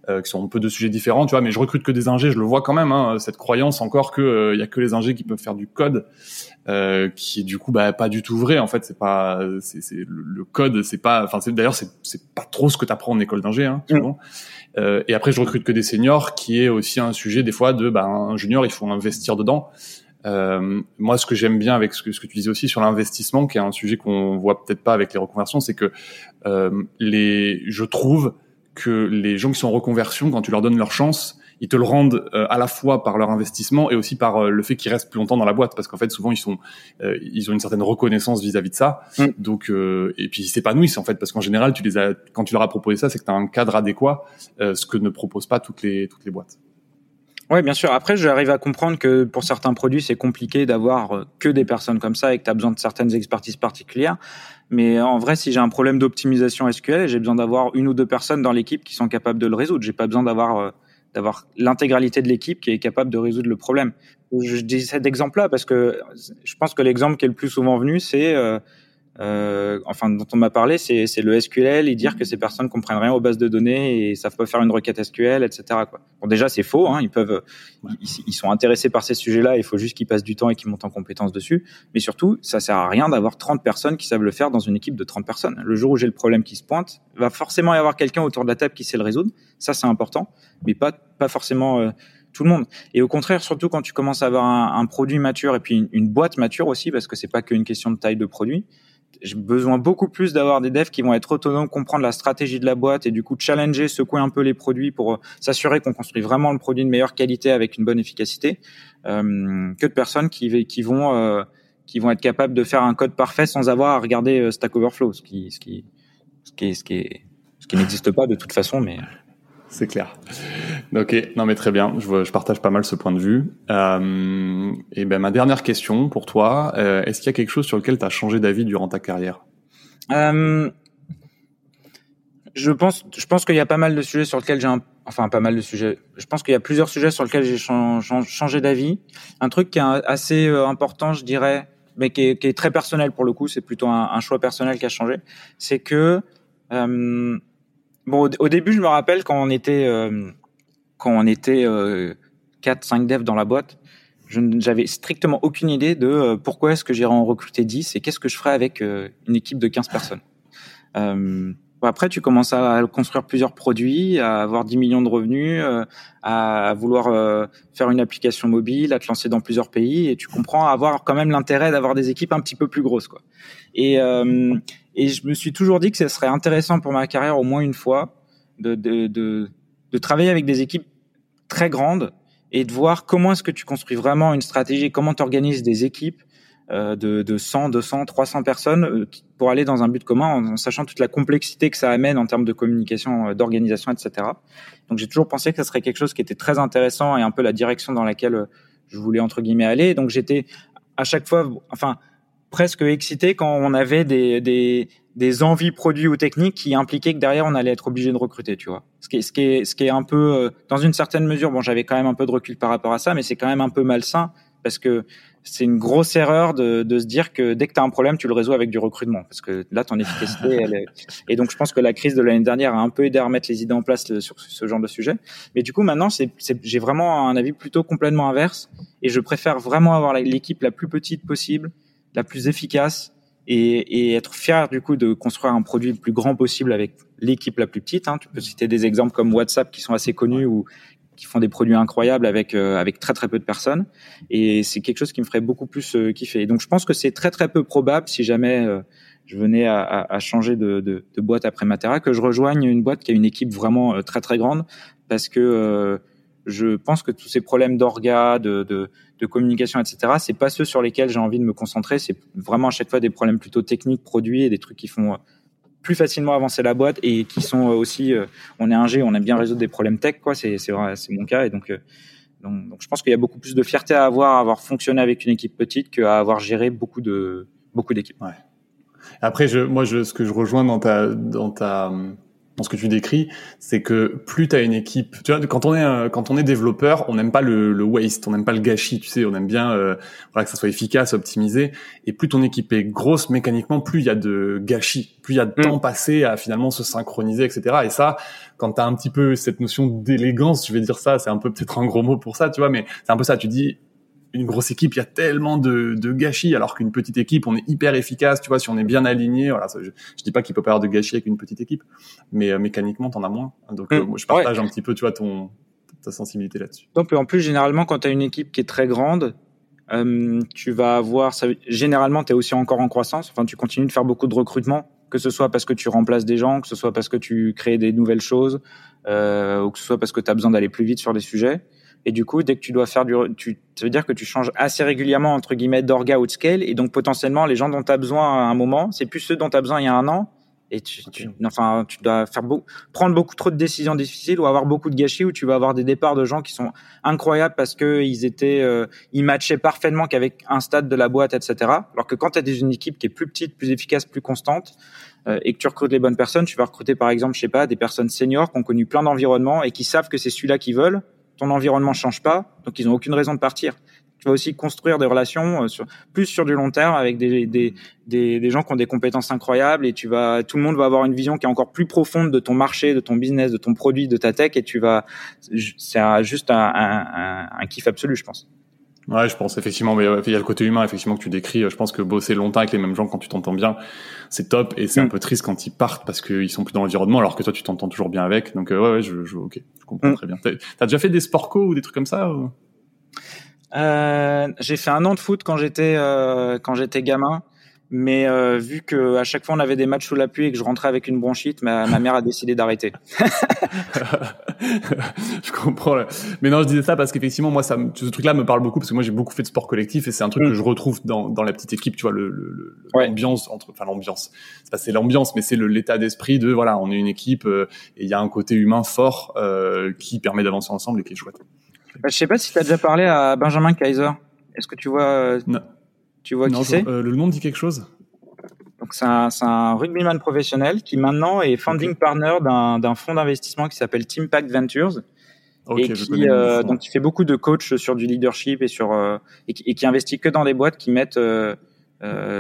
Euh, qui sont un peu de sujets différents, tu vois. Mais je recrute que des ingés, je le vois quand même, hein, cette croyance encore que il euh, y a que les ingés qui peuvent faire du code, euh, qui du coup bah, pas du tout vrai. En fait, c'est pas, c'est, le, code, c'est pas, enfin d'ailleurs c'est pas trop ce que tu apprends en école d'ingé, hein, souvent. Euh, et après, je recrute que des seniors, qui est aussi un sujet des fois de, bah, un junior, il faut investir dedans. Euh, moi, ce que j'aime bien avec ce que, ce que tu disais aussi sur l'investissement, qui est un sujet qu'on voit peut-être pas avec les reconversions, c'est que euh, les, je trouve que les gens qui sont en reconversion, quand tu leur donnes leur chance, ils te le rendent euh, à la fois par leur investissement et aussi par euh, le fait qu'ils restent plus longtemps dans la boîte, parce qu'en fait souvent ils sont, euh, ils ont une certaine reconnaissance vis-à-vis de ça. Mm. Donc et puis ils s'épanouissent en fait, parce qu'en général tu les as, quand tu leur as proposé ça, c'est que tu as un cadre adéquat, ce que ne proposent pas toutes les toutes les boîtes. Oui, bien sûr. Après, j'arrive à comprendre que pour certains produits, c'est compliqué d'avoir que des personnes comme ça et que tu as besoin de certaines expertises particulières. Mais en vrai, si j'ai un problème d'optimisation SQL, j'ai besoin d'avoir une ou deux personnes dans l'équipe qui sont capables de le résoudre. J'ai pas besoin d'avoir d'avoir l'intégralité de l'équipe qui est capable de résoudre le problème. Je dis cet exemple-là parce que je pense que l'exemple qui est le plus souvent venu, c'est euh, euh, enfin dont on m'a parlé, c'est, c'est le SQL et dire que ces personnes comprennent rien aux bases de données et savent pas faire une requête SQL, etc. Quoi. Bon, déjà c'est faux, hein, ils peuvent, ils, ils, sont intéressés par ces sujets-là, il faut juste qu'ils passent du temps et qu'ils montent en compétences dessus. Mais surtout, ça sert à rien d'avoir 30 personnes qui savent le faire dans une équipe de 30 personnes. Le jour où j'ai le problème qui se pointe, va forcément y avoir quelqu'un autour de la table qui sait le résoudre. Ça c'est important, mais pas pas forcément. Euh, tout le monde. Et au contraire, surtout quand tu commences à avoir un, un produit mature et puis une, une boîte mature aussi, parce que c'est pas qu'une question de taille de produit j'ai besoin beaucoup plus d'avoir des devs qui vont être autonomes, comprendre la stratégie de la boîte et du coup challenger, secouer un peu les produits pour euh, s'assurer qu'on construit vraiment le produit de meilleure qualité avec une bonne efficacité, euh, que de personnes qui, vont euh, qui vont être capables de faire un code parfait sans avoir à regarder euh, Stack Overflow, ce qui ce qui ce qui ce qui, ce qui n'existe pas de toute façon, mais c'est clair. Ok, non mais très bien, je, partage pas mal ce point de vue. Euh, et ben ma dernière question pour toi, euh, est-ce qu'il y a quelque chose sur lequel tu as changé d'avis durant ta carrière? Euh, Je pense, je pense qu'il y a pas mal de sujets sur lesquels j'ai un, enfin pas mal de sujets. Je pense qu'il y a plusieurs sujets sur lesquels j'ai changé d'avis. Un truc qui est assez important, je dirais, mais qui est, très personnel pour le coup, c'est plutôt un, choix personnel qui a changé, c'est que bon, au, début, je me rappelle quand on était euh, quand on était euh, 4 5 devs dans la boîte, je n'avais strictement aucune idée de euh, pourquoi est-ce que j'irais en recruter 10 et qu'est-ce que je ferais avec une équipe de 15 personnes. Après, tu commences à construire plusieurs produits, à avoir 10 millions de revenus, euh, à vouloir euh, faire une application mobile, à te lancer dans plusieurs pays, et tu comprends avoir quand même l'intérêt d'avoir des équipes un petit peu plus grosses, quoi. Et, euh, et je me suis toujours dit que ce serait intéressant pour ma carrière au moins une fois de, de, de, de travailler avec des équipes très grandes et de voir comment est-ce que tu construis vraiment une stratégie, comment tu organises des équipes de, de 100, 200, 300 personnes euh, pour aller dans un but commun en, sachant toute la complexité que ça amène en termes de communication, euh, d'organisation, etc. Donc j'ai toujours pensé que ça serait quelque chose qui était très intéressant et un peu la direction dans laquelle je voulais entre guillemets aller. Donc j'étais à chaque fois, enfin presque excité quand on avait des, des, des envies produits ou techniques qui impliquaient que derrière on allait être obligé de recruter, tu vois. Ce qui est, ce qui est, ce qui est un peu, dans une certaine mesure, bon, j'avais quand même un peu de recul par rapport à ça, mais c'est quand même un peu malsain parce que c'est une grosse erreur de, de, se dire que dès que tu as un problème, tu le résous avec du recrutement. Parce que là, ton efficacité, elle est... Et donc, je pense que la crise de l'année dernière a un peu aidé à remettre les idées en place sur ce genre de sujet. Mais du coup, maintenant, j'ai vraiment un avis plutôt complètement inverse. Et je préfère vraiment avoir l'équipe la plus petite possible, la plus efficace, et, et, être fier du coup de construire un produit le plus grand possible avec l'équipe la plus petite. Hein. Tu peux citer des exemples comme WhatsApp qui sont assez connus ou qui font des produits incroyables avec euh, avec très très peu de personnes et c'est quelque chose qui me ferait beaucoup plus euh, kiffer. Donc je pense que c'est très très peu probable si jamais euh, je venais à, à, changer de, de, de, boîte après Matera que je rejoigne une boîte qui a une équipe vraiment très très grande parce que je pense que tous ces problèmes d'orga, de, de, de, communication, etc., c'est pas ceux sur lesquels j'ai envie de me concentrer. C'est vraiment à chaque fois des problèmes plutôt techniques, produits et des trucs qui font plus facilement avancer la boîte et qui sont aussi, euh, on est un G, on aime bien résoudre des problèmes tech, quoi. C'est c'est c'est mon cas et donc, euh, donc, donc je pense qu'il y a beaucoup plus de fierté à avoir à avoir fonctionné avec une équipe petite qu'à avoir géré beaucoup de beaucoup d'équipes. Ouais. Après, je, moi, je, ce que je rejoins dans ta dans ta ce que tu décris, c'est que plus tu as une équipe, tu vois, quand on est quand on est développeur, on n'aime pas le, le, waste, on n'aime pas le gâchis, tu sais, on aime bien euh, voilà que ça soit efficace, optimisé. Et plus ton équipe est grosse mécaniquement, plus il y a de gâchis, plus il y a de mm. temps passé à finalement se synchroniser, etc. Et ça, quand tu as un petit peu cette notion d'élégance, je vais dire ça, c'est un peu peut-être un gros mot pour ça, tu vois, mais c'est un peu ça. Tu dis une grosse équipe, il y a tellement de, de gâchis, alors qu'une petite équipe, on est hyper efficace, tu vois, si on est bien aligné. Voilà, je, je dis pas qu'il peut pas y avoir de gâchis avec une petite équipe, mais euh, mécaniquement, t'en as moins. Donc, euh, mmh. je partage un petit peu, tu vois, ton ta sensibilité là-dessus. Donc, en plus, généralement, quand tu as une équipe qui est très grande, euh, tu vas avoir, ça, généralement, tu es aussi encore en croissance. Enfin, tu continues de faire beaucoup de recrutement, que ce soit parce que tu remplaces des gens, que ce soit parce que tu crées des nouvelles choses, euh, ou que ce soit parce que tu as besoin d'aller plus vite sur des sujets. Et du coup, dès que tu dois faire du, tu, ça veut dire que tu changes assez régulièrement entre guillemets d'orga ou de scale, et donc potentiellement les gens dont tu as besoin à un moment, c'est plus ceux dont tu as besoin il y a un an. Et tu, tu, enfin, tu dois faire beau, prendre beaucoup trop de décisions difficiles ou avoir beaucoup de gâchis où tu vas avoir des départs de gens qui sont incroyables parce que ils étaient, euh, ils matchaient parfaitement qu'avec un stade de la boîte, etc. Alors que quand tu as une équipe qui est plus petite, plus efficace, plus constante, euh, et que tu recrutes les bonnes personnes, tu vas recruter par exemple, je sais pas, des personnes seniors qui ont connu plein d'environnements et qui savent que c'est celui-là qu'ils veulent ton environnement change pas, donc ils ont aucune raison de partir. Tu vas aussi construire des relations euh, sur, plus sur du long terme avec des, des, des, gens qui ont des compétences incroyables et tu vas, tout le monde va avoir une vision qui est encore plus profonde de ton marché, de ton business, de ton produit, de ta tech et tu vas, c'est juste un, un, un kiff absolu, je pense. Ouais, je pense effectivement, mais il y a le côté humain effectivement que tu décris. Je pense que bosser longtemps avec les mêmes gens quand tu t'entends bien, c'est top et c'est un mm. peu triste quand ils partent parce qu'ils sont plus dans l'environnement alors que toi tu t'entends toujours bien avec. Donc euh, ouais, ouais, je, je, ok, je comprends mm. très bien. T'as as déjà fait des sport co ou des trucs comme ça euh, J'ai fait un an de foot quand j'étais euh, quand j'étais gamin. Mais euh, vu que à chaque fois on avait des matchs sous la pluie et que je rentrais avec une bronchite, ma, ma mère a décidé d'arrêter. je comprends. Là. Mais non, je disais ça parce qu'effectivement, moi, ça, ce truc-là me parle beaucoup parce que moi, j'ai beaucoup fait de sport collectif et c'est un truc que mm. je retrouve dans, dans la petite équipe. Tu vois, l'ambiance le, le, l'ambiance entre, enfin l'ambiance. C'est pas c'est l'ambiance, mais c'est l'état d'esprit de voilà, on est une équipe euh, et il y a un côté humain fort euh, qui permet d'avancer ensemble et qui est chouette. Bah, je sais pas si tu as déjà parlé à Benjamin Kaiser. Est-ce que tu vois euh, non. Tu vois qui c'est euh, Le nom dit quelque chose Donc c'est un, un, rugbyman professionnel qui maintenant est founding partner d'un fonds d'investissement qui s'appelle Team Pact Ventures. et qui, euh, donc qui fait beaucoup de coach sur du leadership et sur euh, et, qui, et, qui, investit que dans des boîtes qui mettent euh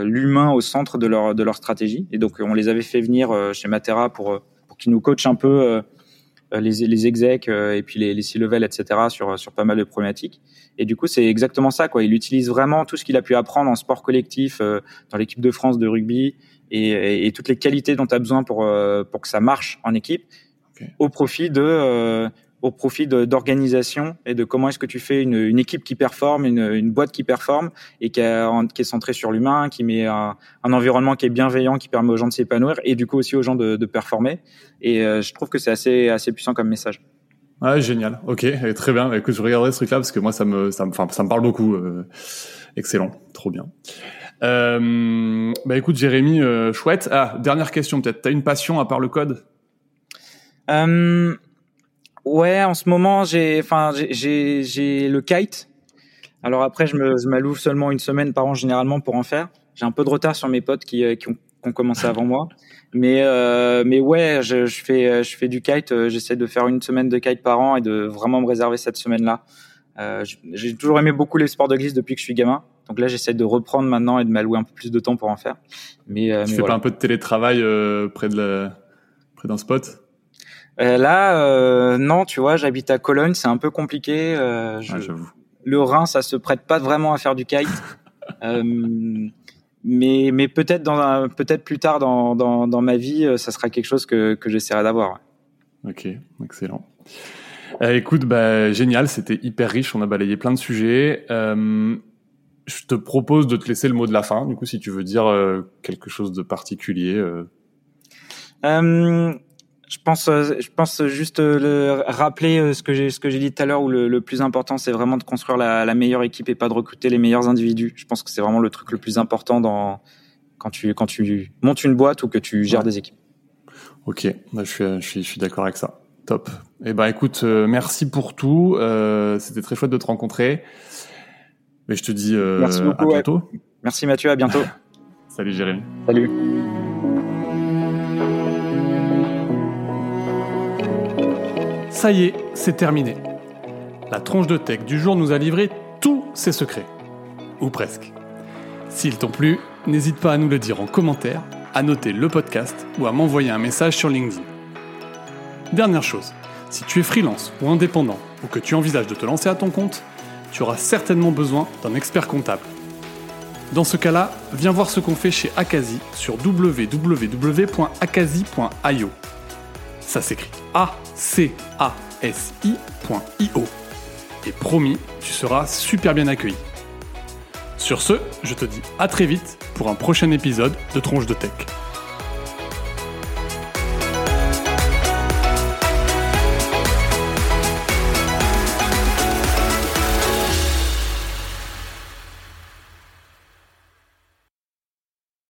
l'humain au centre de leur de leur stratégie. Et donc on les avait fait venir chez Matera pour pour qu'ils nous coachent un peu les, les execs et puis les, les C-level, etc. sur sur pas mal de problématiques. Et du coup, c'est exactement ça. Quoi. Il utilise vraiment tout ce qu'il a pu apprendre en sport collectif, euh, dans l'équipe de France de rugby, et, et, toutes les qualités dont tu as besoin pour, euh, pour que ça marche en équipe, au profit de euh, au profit d'organisation et de comment est-ce que tu fais une, une équipe qui performe, une, une, boîte qui performe et qui, a, qui est centrée sur l'humain, qui met un, un, environnement qui est bienveillant, qui permet aux gens de s'épanouir et du coup aussi aux gens de, de performer. Et je trouve que c'est assez, assez puissant comme message. Ah, génial. Ok, très bien. Écoute, je regarderai ce truc-là parce que moi, ça me, ça me, ça me parle beaucoup. Euh, excellent, trop bien. Euh, bah écoute, Jérémy, euh, chouette. Ah, dernière question peut-être. T'as une passion à part le code? Euh, Ouais, en ce moment, j'ai, enfin, j'ai, j'ai le kite. Alors après, je me, je m'alloue seulement une semaine par an généralement pour en faire. J'ai un peu de retard sur mes potes qui, qui ont, qui ont commencé avant moi. Mais euh, mais ouais, je, je, fais je fais du kite. Euh, j'essaie de faire une semaine de kite par an et de vraiment me réserver cette semaine-là. Euh, j'ai toujours aimé beaucoup les sports de glisse depuis que je suis gamin. Donc là, j'essaie de reprendre maintenant et de m'allouer un peu plus de temps pour en faire. Mais euh, tu fais pas un peu de télétravail euh, près de la... près d'un spot? Euh, Là, non, tu vois, j'habite à Cologne, c'est un peu compliqué. Je... Ah, le Rhin, ça se prête pas vraiment à faire du kite. mais mais peut-être dans peut-être plus tard dans, dans, dans ma vie, euh, ça sera quelque chose que que j'essaierai d'avoir. Ok, excellent. Euh, écoute, bah, génial, c'était hyper riche, on a balayé plein de sujets. Euh, je te propose de te laisser le mot de la fin, du coup, si tu veux dire euh, quelque chose de particulier. Je pense, euh, je pense juste euh, le, rappeler euh, ce que j'ai, ce que j'ai dit tout à l'heure, où le, le, plus important, c'est vraiment de construire la, la, meilleure équipe et pas de recruter les meilleurs individus. Je pense que c'est vraiment le truc le plus important dans quand tu quand tu montes une boîte ou que tu gères des équipes. Ok, bah, je suis, je suis, je suis d'accord avec ça. Top. Eh ben, écoute, merci pour tout. Euh, c'était très chouette de te rencontrer. Mais je te dis merci beaucoup, à bientôt. Merci Mathieu, à bientôt. Salut Jérémy. Salut. Ça y est, c'est terminé. La tronche de tech du jour nous a livré tous ses secrets. Ou presque. S'ils t'ont plu, n'hésite pas à nous le dire en commentaire, à noter le podcast ou à m'envoyer un message sur LinkedIn. Dernière chose, si tu es freelance ou indépendant ou que tu envisages de te lancer à ton compte, tu auras certainement besoin d'un expert comptable. Dans ce cas-là, viens voir ce qu'on fait chez Akazi sur www.akazi.io. Ça s'écrit A-C-A-S-I.io. Et promis, tu seras super bien accueilli. Sur ce, je te dis à très vite pour un prochain épisode de Tronche de Tech.